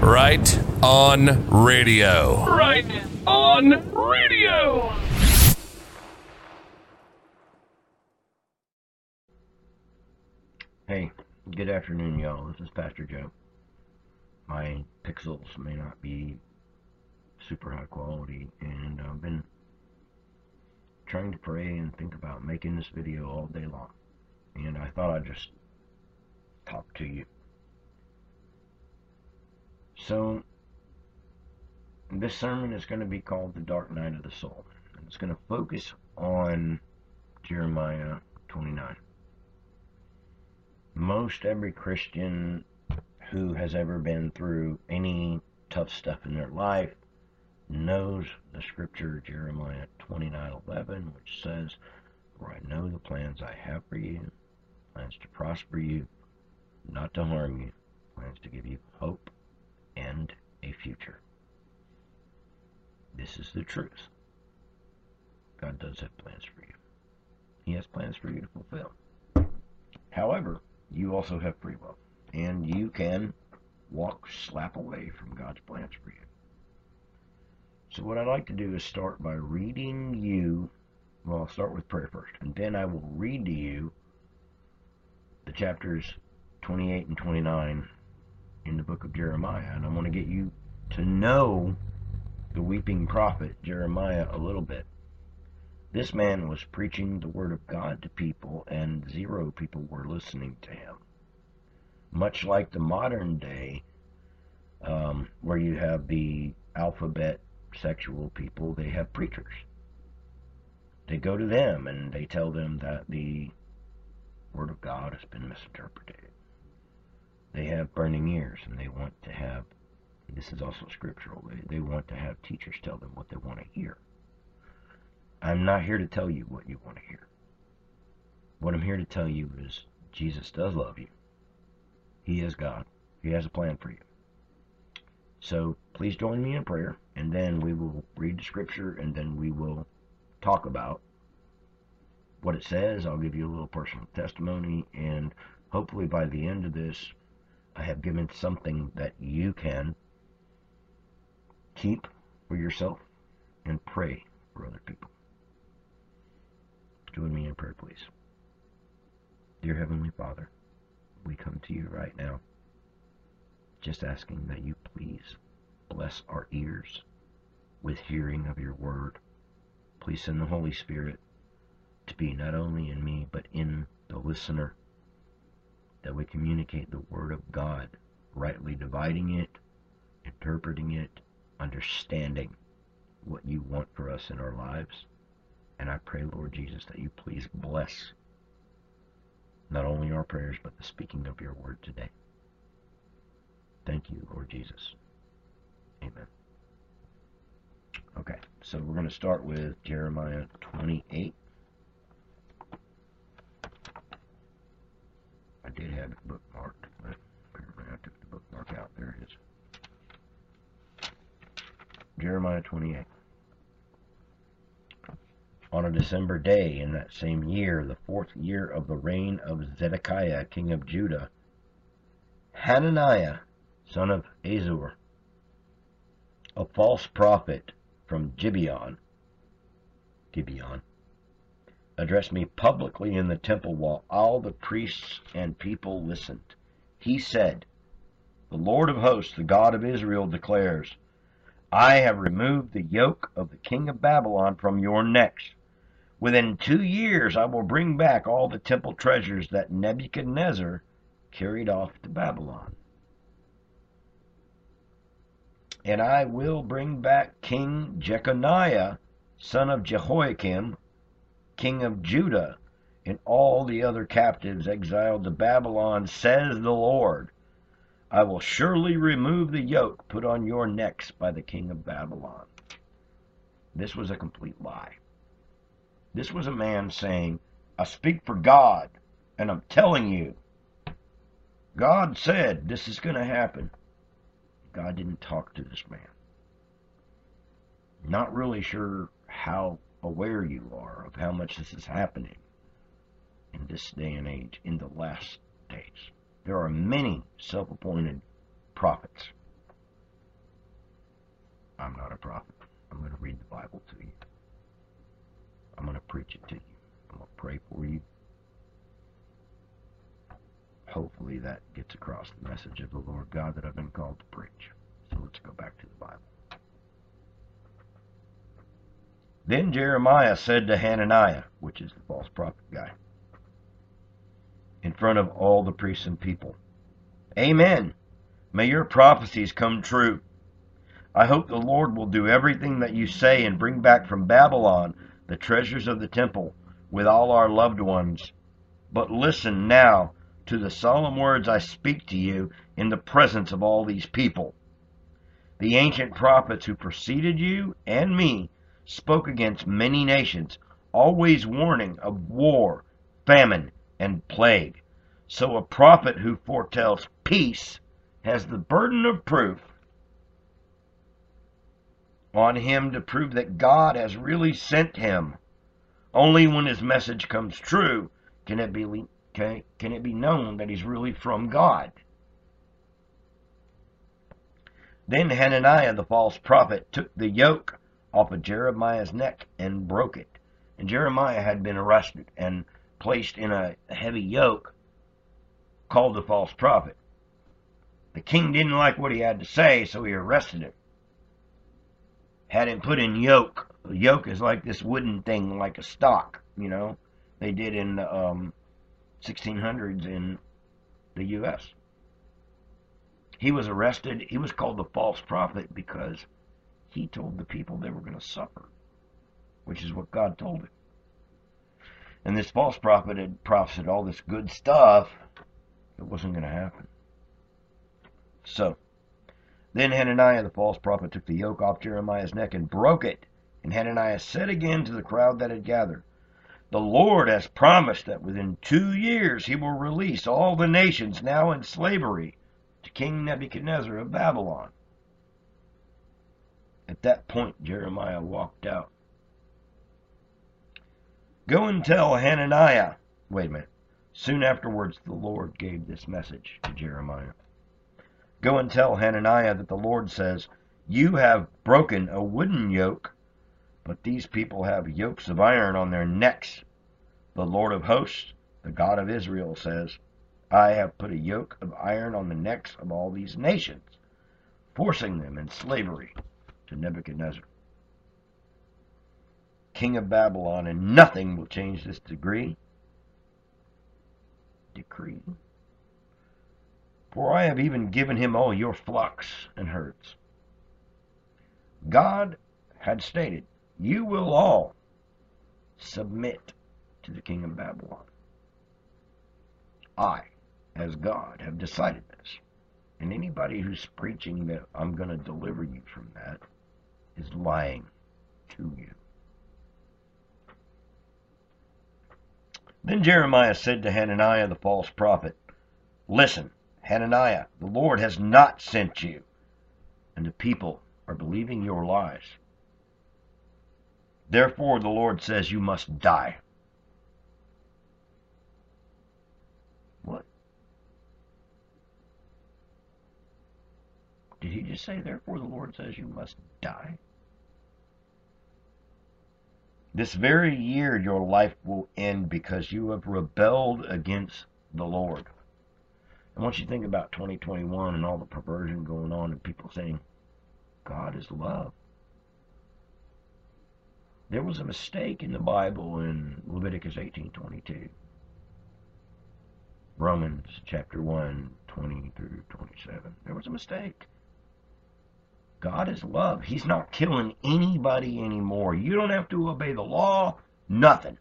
Right on radio. Right on radio. Hey, good afternoon, y'all. This is Pastor Joe. My pixels may not be super high quality, and I've been trying to pray and think about making this video all day long. And I thought I'd just talk to you. So, this sermon is going to be called The Dark Night of the Soul. And it's going to focus on Jeremiah 29 most every Christian who has ever been through any tough stuff in their life knows the scripture Jeremiah 29:11 which says for I know the plans I have for you plans to prosper you not to harm you plans to give you hope and a future this is the truth God does have plans for you he has plans for you to fulfill however you also have free will. And you can walk slap away from God's plans for you. So, what I'd like to do is start by reading you. Well, I'll start with prayer first, and then I will read to you the chapters 28 and 29 in the book of Jeremiah. And I want to get you to know the weeping prophet Jeremiah a little bit. This man was preaching the Word of God to people, and zero people were listening to him. Much like the modern day, um, where you have the alphabet sexual people, they have preachers. They go to them and they tell them that the Word of God has been misinterpreted. They have burning ears and they want to have, this is also scriptural, they, they want to have teachers tell them what they want to hear. I'm not here to tell you what you want to hear. What I'm here to tell you is Jesus does love you. He is God. He has a plan for you. So please join me in prayer, and then we will read the scripture, and then we will talk about what it says. I'll give you a little personal testimony, and hopefully by the end of this, I have given something that you can keep for yourself and pray for other people. Join me in prayer, please. Dear Heavenly Father, we come to you right now just asking that you please bless our ears with hearing of your word. Please send the Holy Spirit to be not only in me, but in the listener, that we communicate the word of God, rightly dividing it, interpreting it, understanding what you want for us in our lives. And I pray, Lord Jesus, that you please bless not only our prayers, but the speaking of your word today. Thank you, Lord Jesus. Amen. Okay, so we're going to start with Jeremiah 28. I did have it bookmarked, but apparently I took the bookmark out. There it is. Jeremiah 28. On a December day in that same year, the fourth year of the reign of Zedekiah, king of Judah, Hananiah, son of Azur, a false prophet from Gibeon, Gibeon, addressed me publicly in the temple while all the priests and people listened. He said, The Lord of hosts, the God of Israel, declares, I have removed the yoke of the king of Babylon from your necks. Within two years I will bring back all the temple treasures that Nebuchadnezzar carried off to Babylon. And I will bring back King Jeconiah, son of Jehoiakim, king of Judah, and all the other captives exiled to Babylon, says the Lord. I will surely remove the yoke put on your necks by the king of Babylon. This was a complete lie. This was a man saying, I speak for God, and I'm telling you, God said this is going to happen. God didn't talk to this man. Not really sure how aware you are of how much this is happening in this day and age, in the last days. There are many self appointed prophets I'm not a prophet. I'm going to read the Bible to you. I'm going to preach it to you. I'm going to pray for you. Hopefully that gets across the message of the Lord God that I've been called to preach. So let's go back to the Bible. Then Jeremiah said to Hananiah, which is the false prophet guy, in front of all the priests and people, Amen. May your prophecies come true. I hope the Lord will do everything that you say and bring back from Babylon the treasures of the temple with all our loved ones. But listen now to the solemn words I speak to you in the presence of all these people. The ancient prophets who preceded you and me spoke against many nations, always warning of war, famine, and plague. So a prophet who foretells peace has the burden of proof on him to prove that God has really sent him. Only when his message comes true can it be can, can it be known that he's really from God. Then Hananiah the false prophet took the yoke off of Jeremiah's neck and broke it. And Jeremiah had been arrested and placed in a heavy yoke called the false prophet. The king didn't like what he had to say, so he arrested him. Had him put in yoke. A yoke is like this wooden thing, like a stock, you know. They did in the um, 1600s in the U.S. He was arrested. He was called the false prophet because he told the people they were going to suffer, which is what God told him. And this false prophet had prophesied all this good stuff it wasn't going to happen. So, then Hananiah the false prophet took the yoke off Jeremiah's neck and broke it. And Hananiah said again to the crowd that had gathered, The Lord has promised that within two years he will release all the nations now in slavery to King Nebuchadnezzar of Babylon. At that point, Jeremiah walked out. Go and tell Hananiah. Wait a minute. Soon afterwards the Lord gave this message to Jeremiah. Go and tell Hananiah that the Lord says, You have broken a wooden yoke, but these people have yokes of iron on their necks. The Lord of hosts, the God of Israel, says, I have put a yoke of iron on the necks of all these nations, forcing them in slavery to Nebuchadnezzar, king of Babylon, and nothing will change this degree decree. For I have even given him all your flocks and herds. God had stated, You will all submit to the king of Babylon. I, as God, have decided this. And anybody who's preaching that I'm going to deliver you from that is lying to you. Then Jeremiah said to Hananiah the false prophet, Listen, Hananiah, the Lord has not sent you, and the people are believing your lies. Therefore, the Lord says you must die. What? Did he just say, therefore, the Lord says you must die? This very year your life will end because you have rebelled against the Lord. And once you think about 2021 and all the perversion going on and people saying, God is love. There was a mistake in the Bible in Leviticus 18:22. Romans chapter 1, 20 through 27. There was a mistake. God is love. He's not killing anybody anymore. You don't have to obey the law, nothing.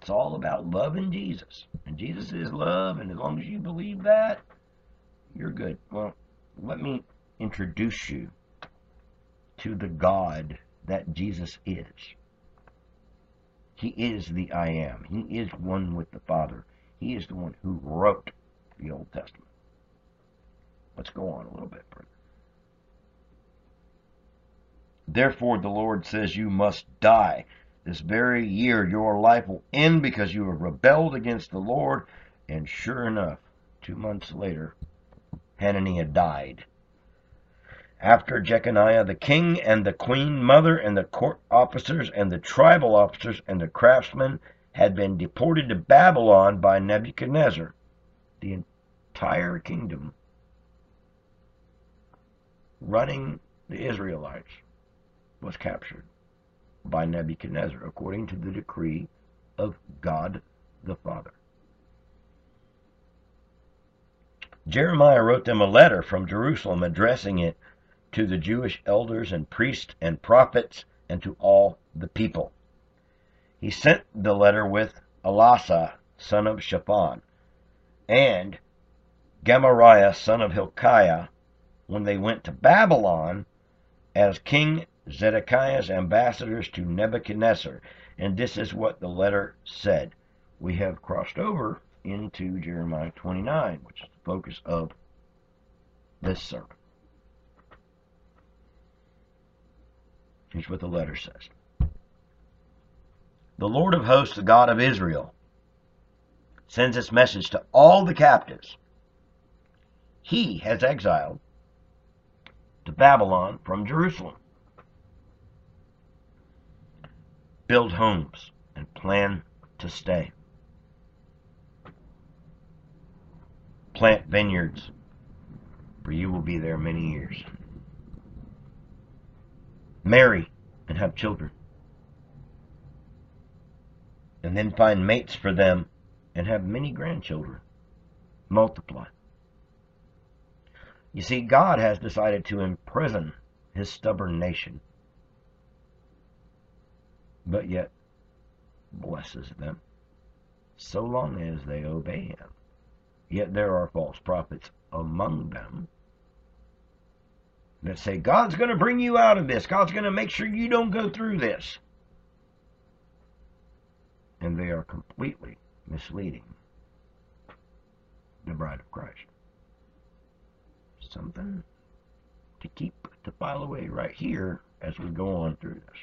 It's all about loving Jesus. And Jesus is love, and as long as you believe that, you're good. Well, let me introduce you to the God that Jesus is. He is the I am. He is one with the Father. He is the one who wrote the Old Testament. Let's go on a little bit further. Therefore, the Lord says, You must die. This very year your life will end because you have rebelled against the Lord. And sure enough, two months later, Hananiah died. after Jeconiah, the king and the queen mother and the court officers and the tribal officers and the craftsmen had been deported to Babylon by Nebuchadnezzar, the entire kingdom running the Israelites was captured by Nebuchadnezzar according to the decree of God the Father. Jeremiah wrote them a letter from Jerusalem addressing it to the Jewish elders and priests and prophets and to all the people. He sent the letter with Elasah, son of Shaphan, and Gemariah, son of Hilkiah, when they went to Babylon as King Zedekiah's ambassadors to Nebuchadnezzar. And this is what the letter said. We have crossed over into Jeremiah 29, which is the focus of this sermon. Here's what the letter says The Lord of hosts, the God of Israel, sends this message to all the captives. He has exiled to Babylon from Jerusalem. Build homes and plan to stay. Plant vineyards, for you will be there many years. Marry and have children. And then find mates for them and have many grandchildren. Multiply. You see, God has decided to imprison his stubborn nation, but yet blesses them so long as they obey him. Yet there are false prophets among them that say, God's going to bring you out of this. God's going to make sure you don't go through this. And they are completely misleading the bride of Christ something to keep to file away right here as we go on through this.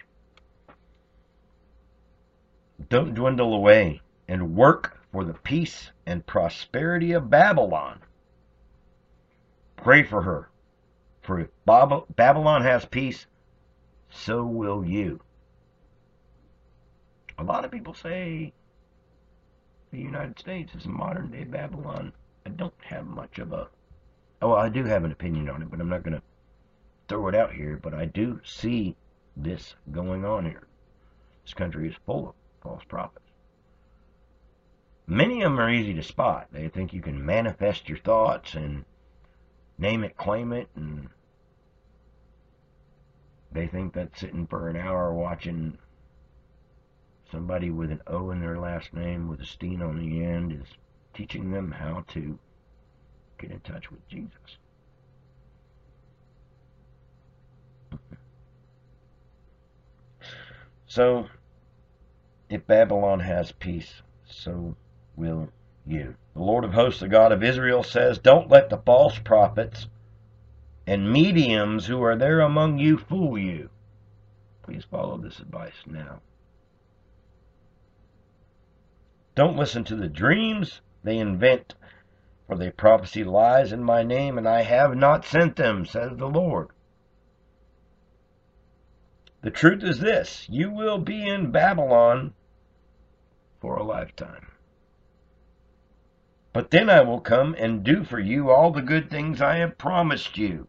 Don't dwindle away and work for the peace and prosperity of Babylon. Pray for her. For if Babylon has peace, so will you. A lot of people say the United States is modern day Babylon. I don't have much of a Oh, I do have an opinion on it, but I'm not going to throw it out here. But I do see this going on here. This country is full of false prophets. Many of them are easy to spot. They think you can manifest your thoughts and name it, claim it, and they think that sitting for an hour watching somebody with an O in their last name with a steen on the end is teaching them how to get in touch with Jesus. So, if Babylon has peace, so will you. The Lord of hosts, the God of Israel, says, Don't let the false prophets and mediums who are there among you fool you. Please follow this advice now. Don't listen to the dreams they invent for they prophesy lies in my name, and I have not sent them, says the Lord. The truth is this you will be in Babylon for a lifetime. But then I will come and do for you all the good things I have promised you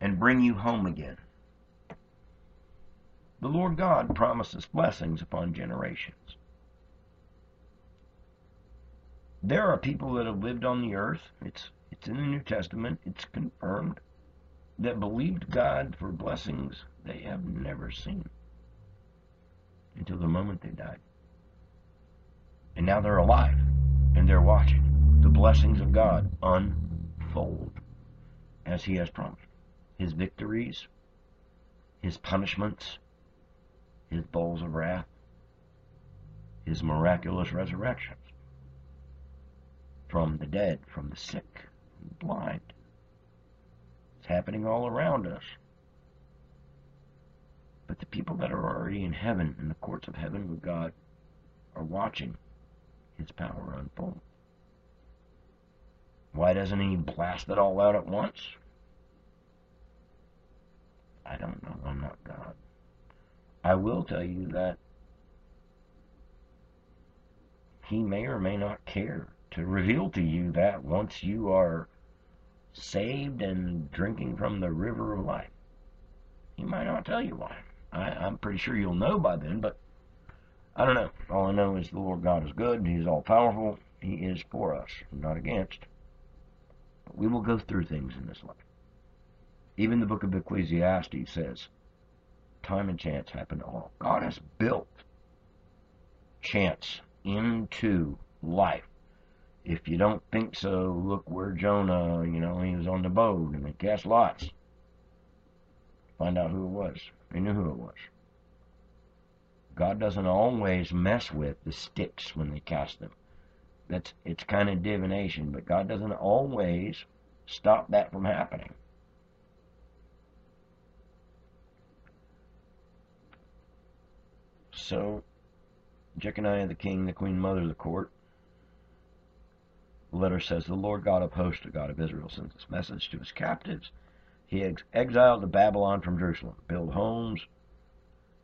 and bring you home again. The Lord God promises blessings upon generations. There are people that have lived on the earth. It's it's in the New Testament. It's confirmed that believed God for blessings they have never seen until the moment they died. And now they're alive and they're watching the blessings of God unfold as He has promised. His victories, His punishments, His bowls of wrath, His miraculous resurrections from the dead, from the sick, the blind. It's happening all around us. But the people that are already in heaven, in the courts of heaven with God, are watching His power unfold. Why doesn't He blast it all out at once? I don't know. I'm not God. I will tell you that He may or may not care to reveal to you that once you are saved and drinking from the river of life. He might not tell you why. I, I'm pretty sure you'll know by then, but I don't know. All I know is the Lord God is good. He is all powerful. He is for us, not against. But we will go through things in this life. Even the book of Ecclesiastes says, time and chance happen to all. God has built chance into life. If you don't think so, look where Jonah, you know, he was on the boat and they cast lots. Find out who it was. They knew who it was. God doesn't always mess with the sticks when they cast them. That's it's kind of divination, but God doesn't always stop that from happening. So, Jeconiah the king, the queen mother of the court, the letter says, The Lord God of hosts, the God of Israel, sends this message to his captives. He ex- exiled to Babylon from Jerusalem, build homes.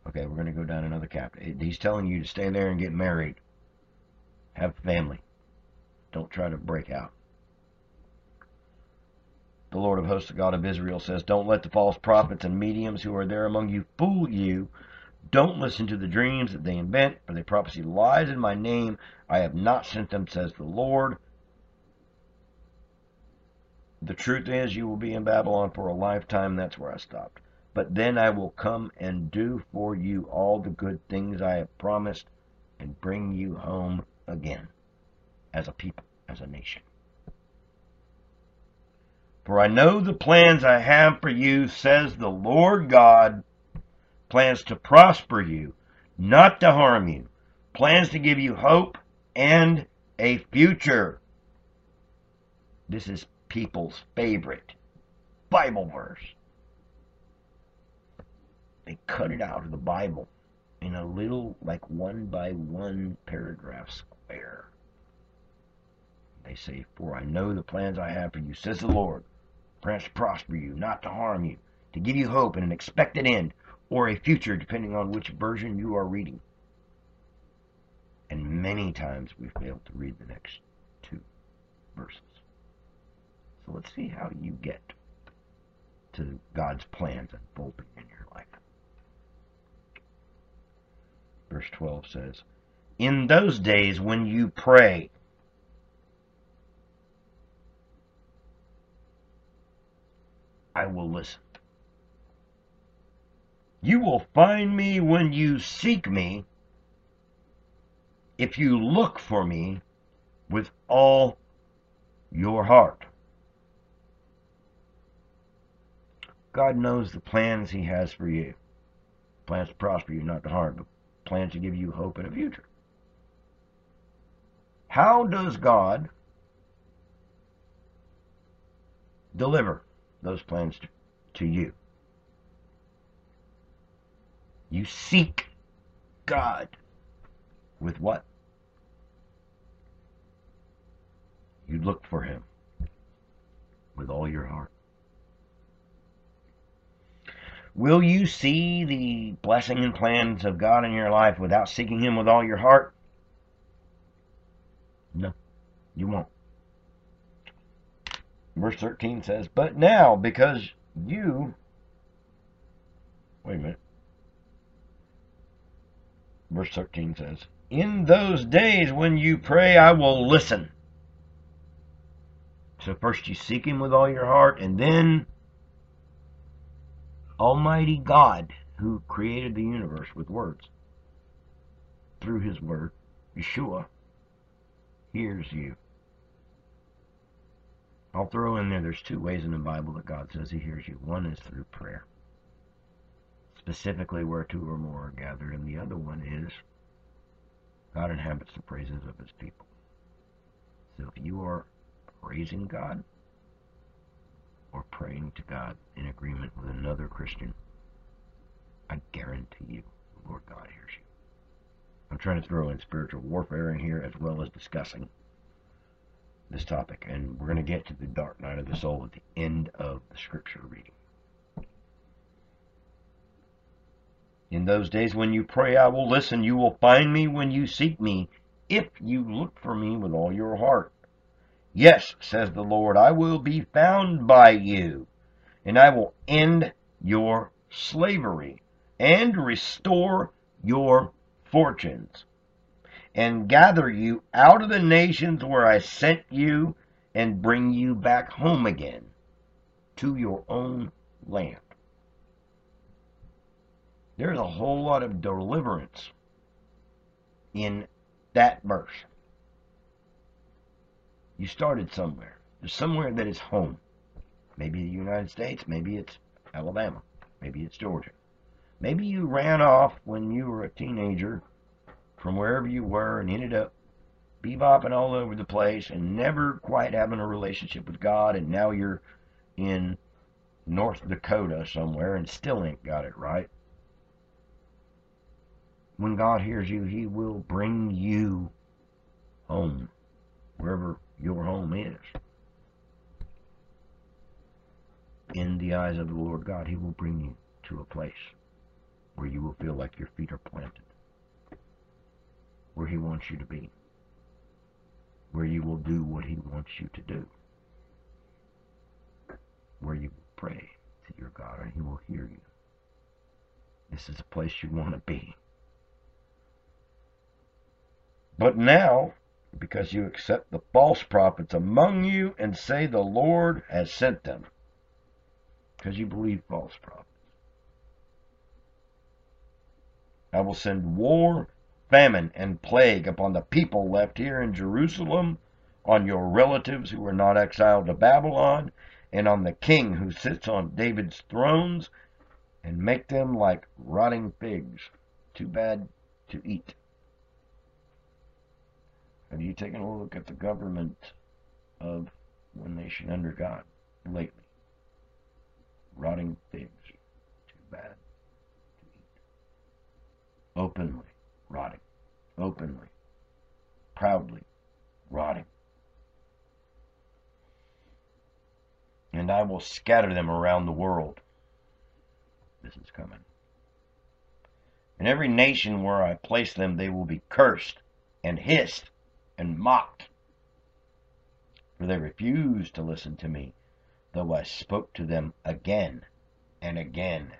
Okay, we're going to go down another chapter. He's telling you to stay there and get married. Have family. Don't try to break out. The Lord of hosts, the God of Israel, says, Don't let the false prophets and mediums who are there among you fool you. Don't listen to the dreams that they invent, for they prophesy lies in my name. I have not sent them, says the Lord. The truth is, you will be in Babylon for a lifetime. That's where I stopped. But then I will come and do for you all the good things I have promised and bring you home again as a people, as a nation. For I know the plans I have for you, says the Lord God plans to prosper you, not to harm you, plans to give you hope and a future. This is people's favorite Bible verse. They cut it out of the Bible in a little, like one by one paragraph square. They say, For I know the plans I have for you, says the Lord. Plans to prosper you, not to harm you, to give you hope and an expected end, or a future, depending on which version you are reading. And many times we fail to read the next two verses. So let's see how you get to God's plans unfolding in your life. Verse 12 says, In those days when you pray, I will listen. You will find me when you seek me, if you look for me with all your heart. God knows the plans He has for you. Plans to prosper you, not to harm, but plans to give you hope and a future. How does God deliver those plans to, to you? You seek God with what? You look for Him with all your heart. Will you see the blessing and plans of God in your life without seeking Him with all your heart? No, you won't. Verse 13 says, But now, because you. Wait a minute. Verse 13 says, In those days when you pray, I will listen. So first you seek Him with all your heart, and then Almighty God, who created the universe with words, through His Word, Yeshua, hears you. I'll throw in there, there's two ways in the Bible that God says He hears you. One is through prayer, specifically where two or more are gathered, and the other one is God inhabits the praises of His people. So if you are praising God, or praying to God in agreement with another Christian, I guarantee you the Lord God hears you. I'm trying to throw in spiritual warfare in here as well as discussing this topic, and we're going to get to the dark night of the soul at the end of the scripture reading. In those days when you pray, I will listen. You will find me when you seek me, if you look for me with all your heart. Yes, says the Lord, I will be found by you, and I will end your slavery and restore your fortunes, and gather you out of the nations where I sent you, and bring you back home again to your own land. There's a whole lot of deliverance in that verse. You started somewhere. There's somewhere that is home. Maybe the United States, maybe it's Alabama, maybe it's Georgia. Maybe you ran off when you were a teenager from wherever you were and ended up bebopping all over the place and never quite having a relationship with God, and now you're in North Dakota somewhere and still ain't got it right. When God hears you, He will bring you home, wherever your home is. In the eyes of the Lord God, He will bring you to a place where you will feel like your feet are planted, where He wants you to be, where you will do what He wants you to do, where you pray to your God and He will hear you. This is a place you want to be. But now, because you accept the false prophets among you and say the Lord has sent them, because you believe false prophets, I will send war, famine, and plague upon the people left here in Jerusalem, on your relatives who are not exiled to Babylon, and on the king who sits on David's thrones, and make them like rotting figs, too bad to eat. Have you taken a look at the government of one nation under God lately? Rotting figs, too bad to eat. Openly rotting, openly, proudly rotting. And I will scatter them around the world. This is coming. In every nation where I place them, they will be cursed and hissed and mocked. For they refused to listen to me, though I spoke to them again and again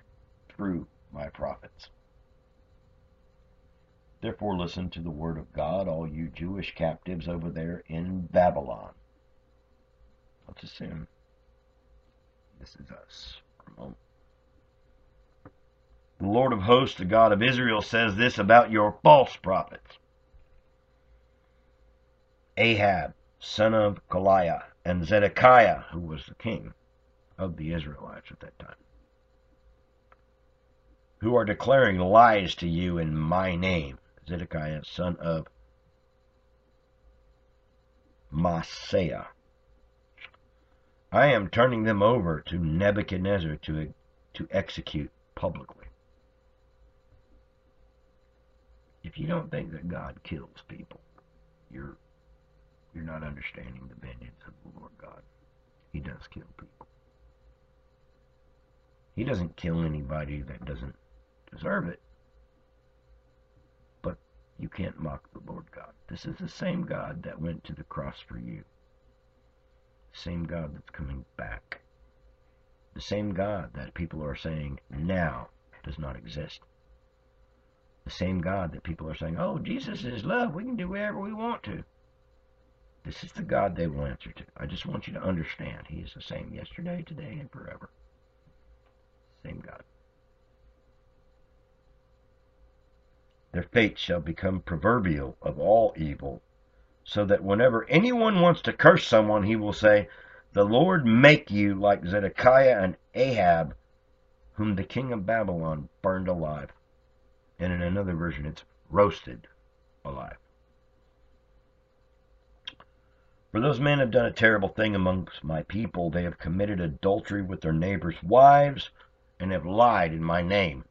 through my prophets. Therefore, listen to the word of God, all you Jewish captives over there in Babylon. Let's assume this is us for a moment. The Lord of hosts, the God of Israel, says this about your false prophets. Ahab, son of Kolaiah, and Zedekiah, who was the king of the Israelites at that time, who are declaring lies to you in my name. Zedekiah, son of Maaseiah. I am turning them over to Nebuchadnezzar to, to execute publicly. If you don't think that God kills people, you're you're not understanding the vengeance of the Lord God. He does kill people. He doesn't kill anybody that doesn't deserve it. But you can't mock the Lord God. This is the same God that went to the cross for you. Same God that's coming back. The same God that people are saying now does not exist. The same God that people are saying, oh, Jesus is love. We can do whatever we want to. This is the God they will answer to. I just want you to understand He is the same yesterday, today, and forever. Same God. Their fate shall become proverbial of all evil, so that whenever anyone wants to curse someone, he will say, The Lord make you like Zedekiah and Ahab, whom the king of Babylon burned alive. And in another version, it's roasted alive. For those men have done a terrible thing amongst my people. They have committed adultery with their neighbors' wives and have lied in my name.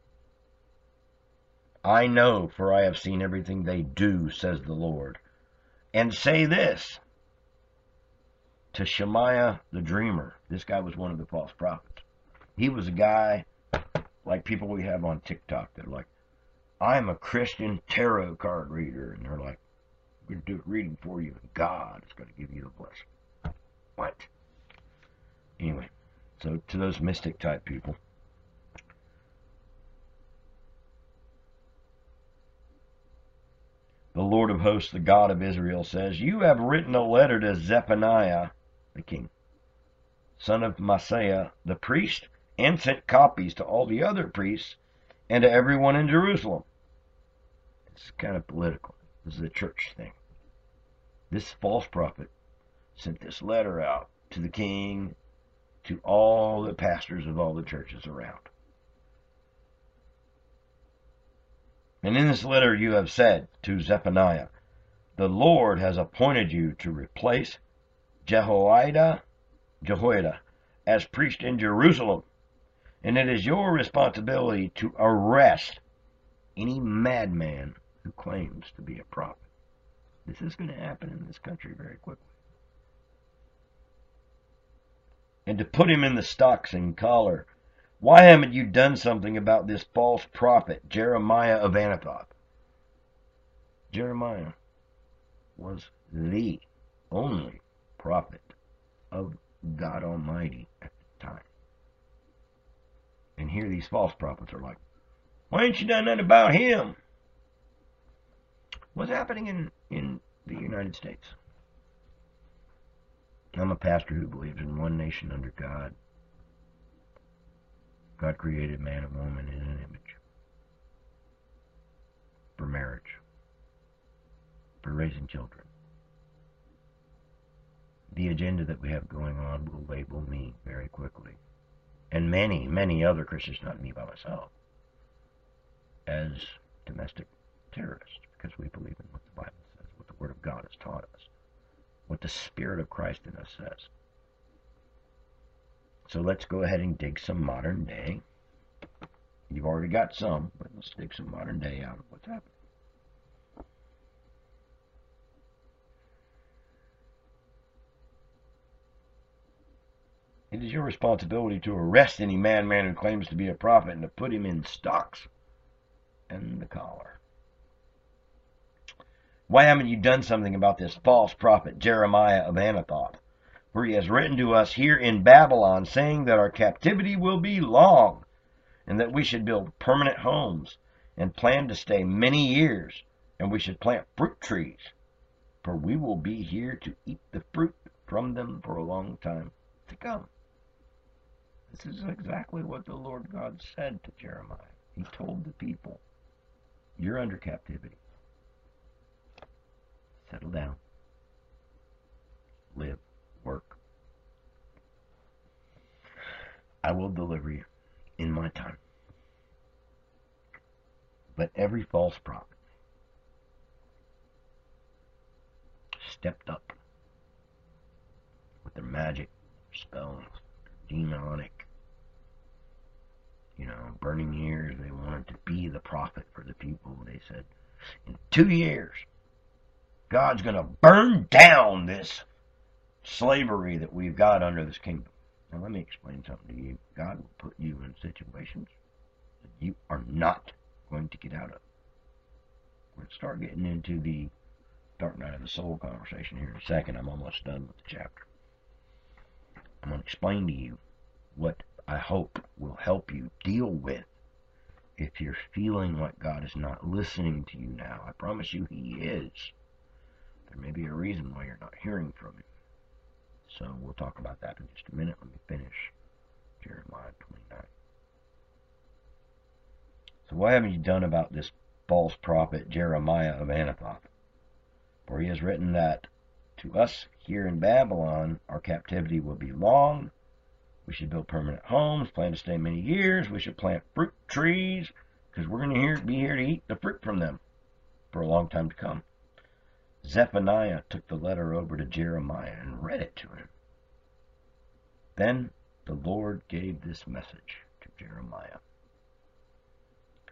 I know, for I have seen everything they do, says the Lord. And say this to Shemaiah the dreamer. This guy was one of the false prophets. He was a guy like people we have on TikTok that are like, I'm a Christian tarot card reader, and they're like, we're going to do a reading for you, and God is going to give you the blessing. What? Anyway, so to those mystic type people, the Lord of hosts, the God of Israel, says, You have written a letter to Zephaniah, the king, son of Maaseiah, the priest, and sent copies to all the other priests and to everyone in Jerusalem. It's kind of political. This is a church thing. This false prophet sent this letter out to the king, to all the pastors of all the churches around. And in this letter you have said to Zephaniah, The Lord has appointed you to replace Jehoiada, Jehoiada as priest in Jerusalem, and it is your responsibility to arrest any madman who claims to be a prophet. This is going to happen in this country very quickly. And to put him in the stocks and collar why haven't you done something about this false prophet, Jeremiah of Anathoth? Jeremiah was the only prophet of God Almighty at the time. And here these false prophets are like, why ain't you done nothing about him? What's happening in, in the United States? I'm a pastor who believes in one nation under God, God created man and woman in an image for marriage, for raising children. The agenda that we have going on will label me very quickly, and many, many other Christians, not me by myself, as domestic terrorists, because we believe in what the Bible Word of God has taught us, what the Spirit of Christ in us says. So let's go ahead and dig some modern day. You've already got some, but let's dig some modern day out of what's happening. It is your responsibility to arrest any madman who claims to be a prophet and to put him in stocks and the collar. Why haven't you done something about this false prophet Jeremiah of Anathoth? For he has written to us here in Babylon, saying that our captivity will be long, and that we should build permanent homes, and plan to stay many years, and we should plant fruit trees, for we will be here to eat the fruit from them for a long time to come. This is exactly what the Lord God said to Jeremiah. He told the people, You're under captivity. Settle down. Live work. I will deliver you in my time. But every false prophet stepped up with their magic, spells, demonic, you know, burning ears. They wanted to be the prophet for the people. They said, in two years, God's going to burn down this slavery that we've got under this kingdom. Now, let me explain something to you. God will put you in situations that you are not going to get out of. We're going to start getting into the dark night of the soul conversation here in a second. I'm almost done with the chapter. I'm going to explain to you what I hope will help you deal with if you're feeling like God is not listening to you now. I promise you He is. There may be a reason why you're not hearing from Him. So we'll talk about that in just a minute. Let me finish Jeremiah 29. So what haven't you done about this false prophet Jeremiah of Anathoth? For he has written that to us here in Babylon our captivity will be long. We should build permanent homes, plan to stay many years. We should plant fruit trees because we're going to be here to eat the fruit from them for a long time to come. Zephaniah took the letter over to Jeremiah and read it to him. Then the Lord gave this message to Jeremiah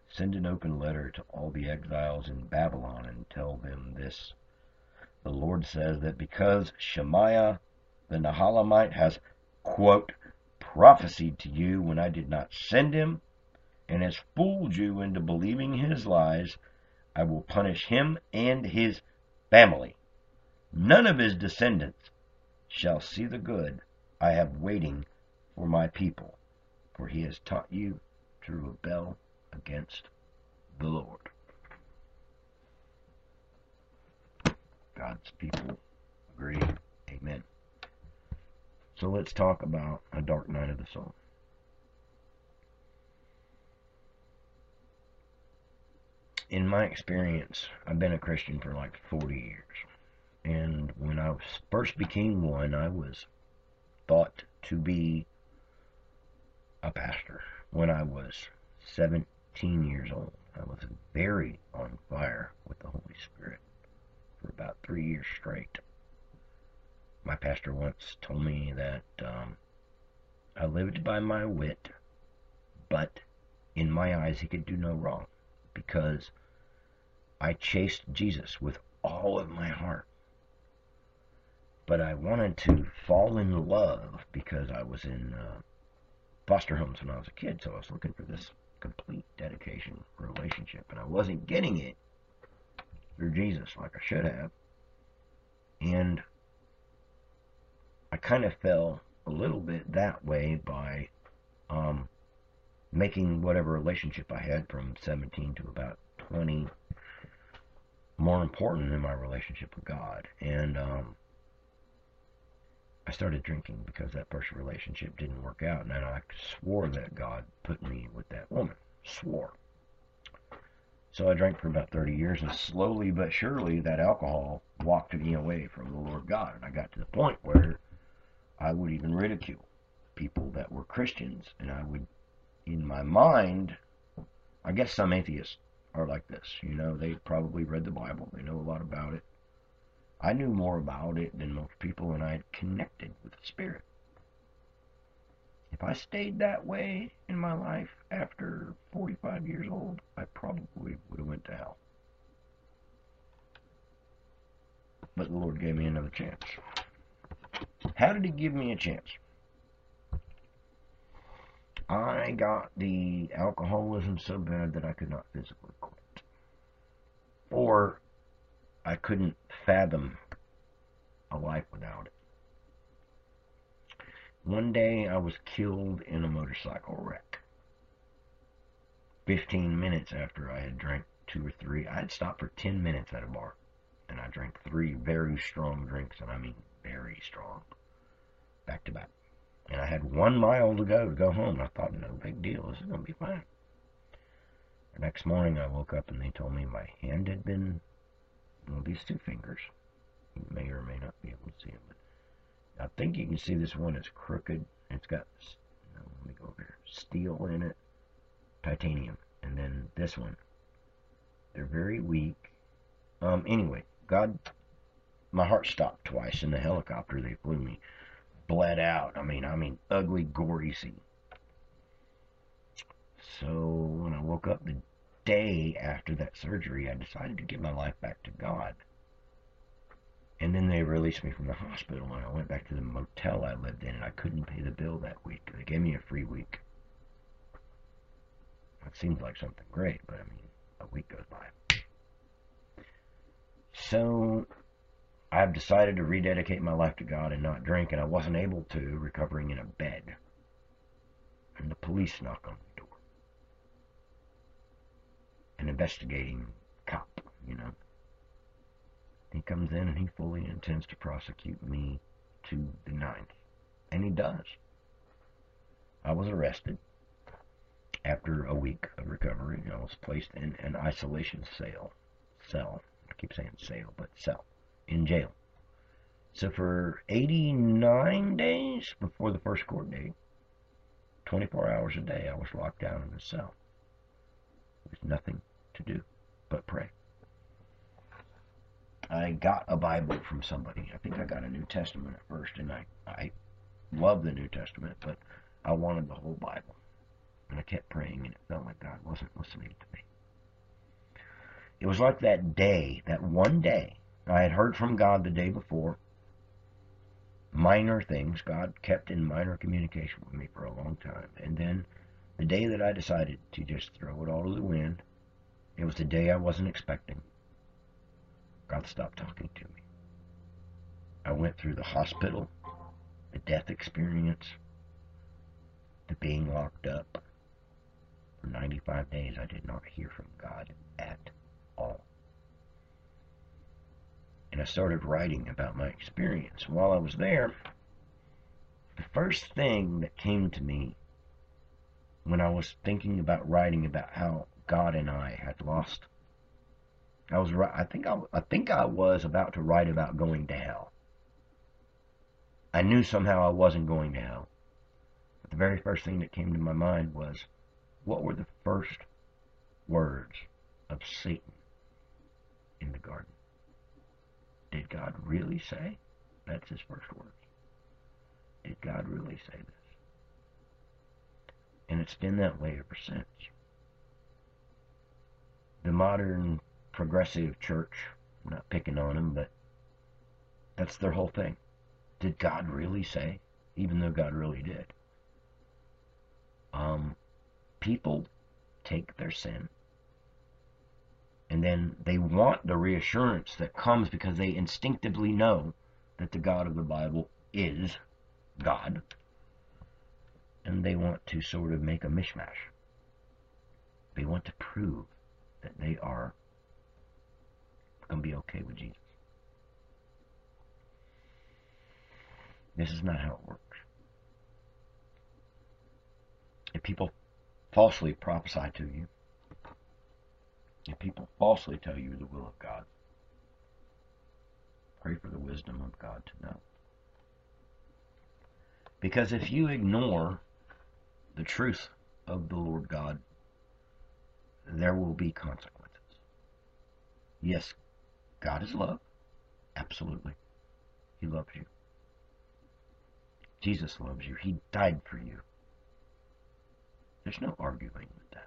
Send an open letter to all the exiles in Babylon and tell them this. The Lord says that because Shemaiah the Nehelamite has, quote, prophesied to you when I did not send him, and has fooled you into believing his lies, I will punish him and his family. None of his descendants shall see the good I have waiting for my people, for he has taught you to rebel against the Lord. God's people agree. Amen. So let's talk about a dark night of the soul. In my experience, I've been a Christian for like 40 years. And when I first became one, I was thought to be a pastor. When I was 17 years old, I was very on fire with the Holy Spirit for about three years straight. My pastor once told me that um, I lived by my wit, but in my eyes he could do no wrong because I chased Jesus with all of my heart. But I wanted to fall in love because I was in uh, foster homes when I was a kid, so I was looking for this complete dedication relationship, and I wasn't getting it through Jesus like I should have. And I kind of fell a little bit that way by um, making whatever relationship I had from 17 to about 20 more important than my relationship with God. And um, I started drinking because that first relationship didn't work out, and I swore that God put me with that woman. Swore. So I drank for about 30 years, and slowly but surely that alcohol walked me away from the Lord God. And I got to the point where I would even ridicule people that were Christians, and I would, in my mind, I guess some atheists are like this. You know, they probably read the Bible, they know a lot about it. I knew more about it than most people, and I had connected with the Spirit. If I stayed that way in my life after 45 years old, I probably would have went to hell. But the Lord gave me another chance. How did he give me a chance? I got the alcoholism so bad that I could not physically quit. Or I couldn't fathom a life without it. One day I was killed in a motorcycle wreck. 15 minutes after I had drank two or three, I had stopped for 10 minutes at a bar. And I drank three very strong drinks, and I mean very strong, back to back. And I had one mile to go to go home. I thought, no big deal. This is going to be fine. The next morning I woke up and they told me my hand had been, well, these two fingers. You may or may not be able to see them, but I think you can see this one is crooked. It's got, no, let me go over here, steel in it, titanium. And then this one, they're very weak. Um, anyway, God my heart stopped twice in the helicopter they flew me. Bled out. I mean, I mean, ugly, gory scene. So when I woke up the day after that surgery, I decided to give my life back to God. And then they released me from the hospital, and I went back to the motel I lived in, and I couldn't pay the bill that week. They gave me a free week. That seems like something great, but I mean, a week goes by. So I've decided to rededicate my life to God and not drink, and I wasn't able to, recovering in a bed. And the police knock on the door. An investigating cop, you know. He comes in and he fully intends to prosecute me to the ninth. And he does. I was arrested. After a week of recovery, I was placed in an isolation cell. Cell. I keep saying cell, but cell in jail. So for 89 days before the first court date, 24 hours a day, I was locked down in a cell. With nothing to do but pray. I got a Bible from somebody. I think I got a New Testament at first, and I, I love the New Testament, but I wanted the whole Bible. And I kept praying, and it felt like God wasn't listening to me. It was like that day, that one day, I had heard from God the day before. Minor things. God kept in minor communication with me for a long time. And then the day that I decided to just throw it all to the wind, it was the day I wasn't expecting. God stopped talking to me. I went through the hospital, the death experience, the being locked up. For 95 days, I did not hear from God at all. And I started writing about my experience. While I was there, the first thing that came to me when I was thinking about writing about how God and I had lost, I was I think I, I think I was about to write about going to hell. I knew somehow I wasn't going to hell. But the very first thing that came to my mind was, what were the first words of Satan in the garden? Did God really say? That's his first words. Did God really say this? And it's been that way ever since. The modern progressive church, I'm not picking on them, but that's their whole thing. Did God really say? Even though God really did. Um, people take their sin and then they want the reassurance that comes because they instinctively know that the God of the Bible is God. And they want to sort of make a mishmash. They want to prove that they are going to be okay with Jesus. This is not how it works. If people falsely prophesy to you, if people falsely tell you the will of God, pray for the wisdom of God to know. Because if you ignore the truth of the Lord God, there will be consequences. Yes, God is love. Absolutely. He loves you. Jesus loves you. He died for you. There's no arguing with that.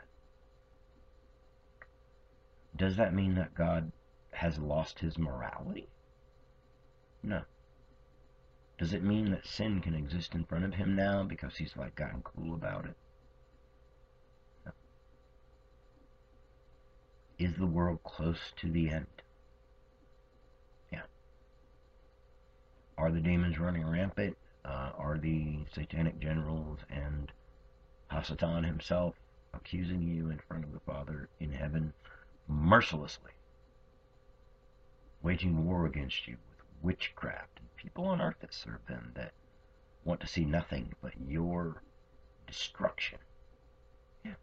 Does that mean that God has lost his morality? No. Does it mean that sin can exist in front of him now because he's like gotten cool about it? No. Is the world close to the end? Yeah. Are the demons running rampant? Uh, are the satanic generals and Hasatan himself accusing you in front of the Father in heaven mercilessly, waging war against you with witchcraft and people on earth that serve them that want to see nothing but your destruction. Yeah.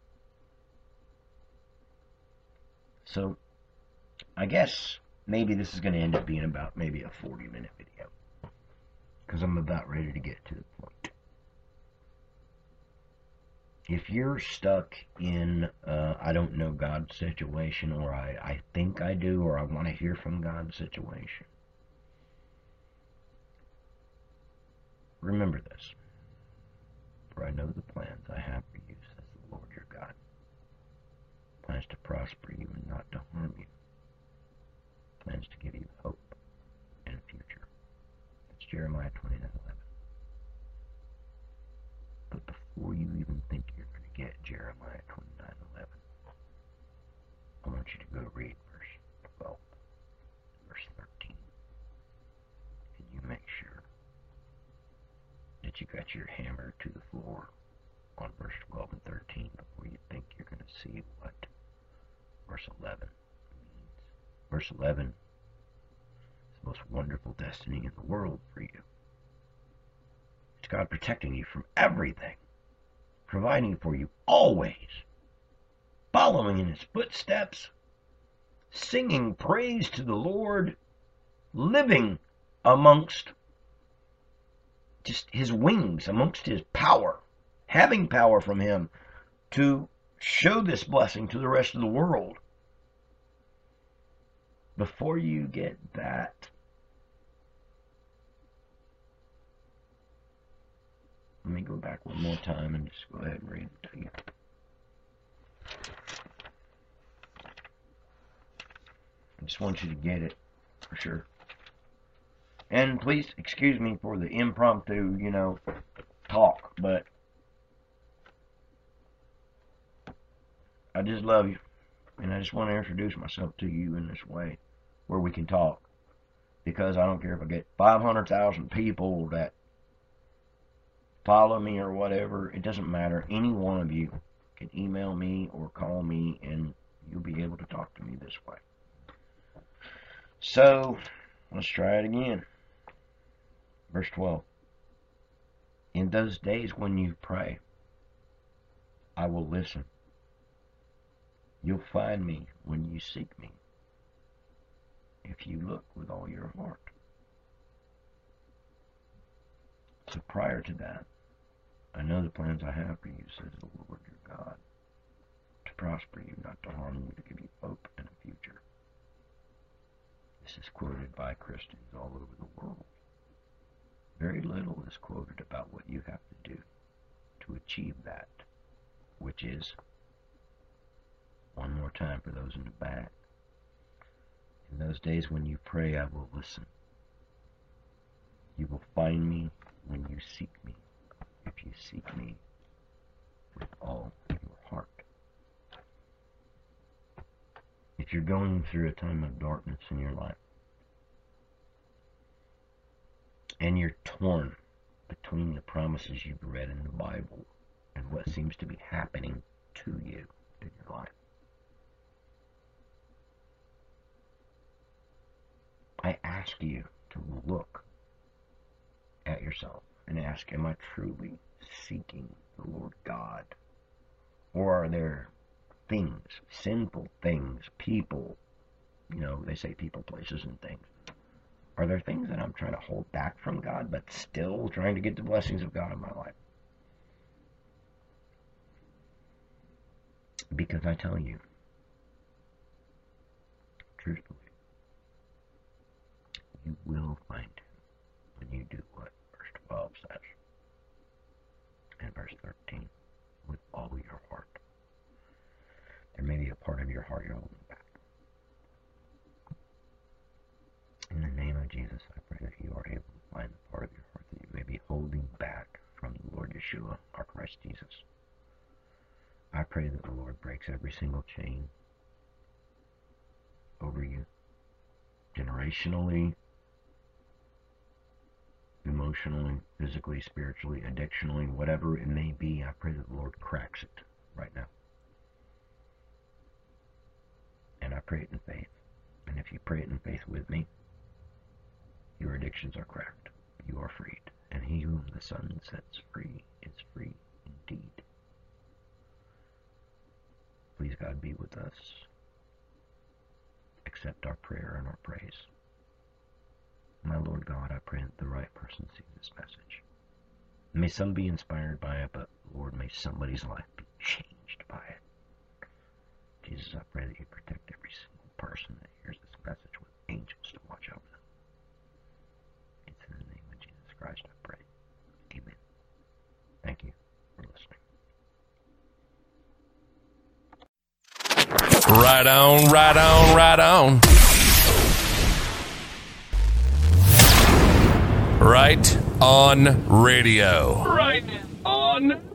So, I guess maybe this is going to end up being about maybe a 40 minute video. Because I'm about ready to get to the point if you're stuck in uh, I don't know God situation, or I, I think I do, or I want to hear from God situation, remember this. For I know the plans I have for you, says the Lord your God. Plans to prosper you and not to harm you. Plans to give you hope and a future. That's Jeremiah 29 11. But before you even think get Jeremiah 29:11. I want you to go read verse 12, verse 13, and you make sure that you got your hammer to the floor on verse 12 and 13 before you think you're going to see what verse 11 means. Verse 11 is the most wonderful destiny in the world for you. It's God protecting you from everything providing for you always, following in his footsteps, singing praise to the Lord, living amongst just his wings, amongst his power, having power from him to show this blessing to the rest of the world. Before you get that me go back one more time and just go ahead and read it to you. I just want you to get it for sure. And please excuse me for the impromptu, you know, talk, but I just love you. And I just want to introduce myself to you in this way where we can talk. Because I don't care if I get 500,000 people that follow me or whatever. It doesn't matter. Any one of you can email me or call me and you'll be able to talk to me this way. So, let's try it again. Verse 12. In those days when you pray, I will listen. You'll find me when you seek me, if you look with all your heart. So prior to that, I know the plans I have for you, says the Lord your God, to prosper you, not to harm you, to give you hope and a future. This is quoted by Christians all over the world. Very little is quoted about what you have to do to achieve that, which is, one more time for those in the back, in those days when you pray, I will listen. You will find me when you seek me, if you seek me with all your heart. If you're going through a time of darkness in your life, and you're torn between the promises you've read in the Bible and what seems to be happening to you in your life. I ask you to look at yourself and ask, Am I truly seeking the Lord God? Or are there things, sinful things, people, you know, they say people, places, and things. Are there things that I'm trying to hold back from God, but still trying to get the blessings of God in my life? Because I tell you, truthfully, you will find him when you do what 12 says. And verse 13, with all your heart. There may be a part of your heart you're holding back. In the name of Jesus, I pray that you are able to find the part of your heart that you may be holding back from the Lord Yeshua, our Christ Jesus. I pray that the Lord breaks every single chain over you, generationally, emotionally, physically, spiritually, addictionally, whatever it may be. I pray that the Lord cracks it right now. And I pray it in faith. And if you pray it in faith with me, your addictions are cracked. You are freed. And he whom the Son sets free is free indeed. Please, God, be with us. Accept our prayer and our praise. My Lord God, I pray that the right person sees this message. May some be inspired by it, but Lord, may somebody's life be changed by it. Jesus, I pray that you protect every single person that hears this message with angels to watch over them. It's in the name of Jesus Christ I pray. Amen. Thank you for listening. Right on, right on, right on. Right on radio. Right on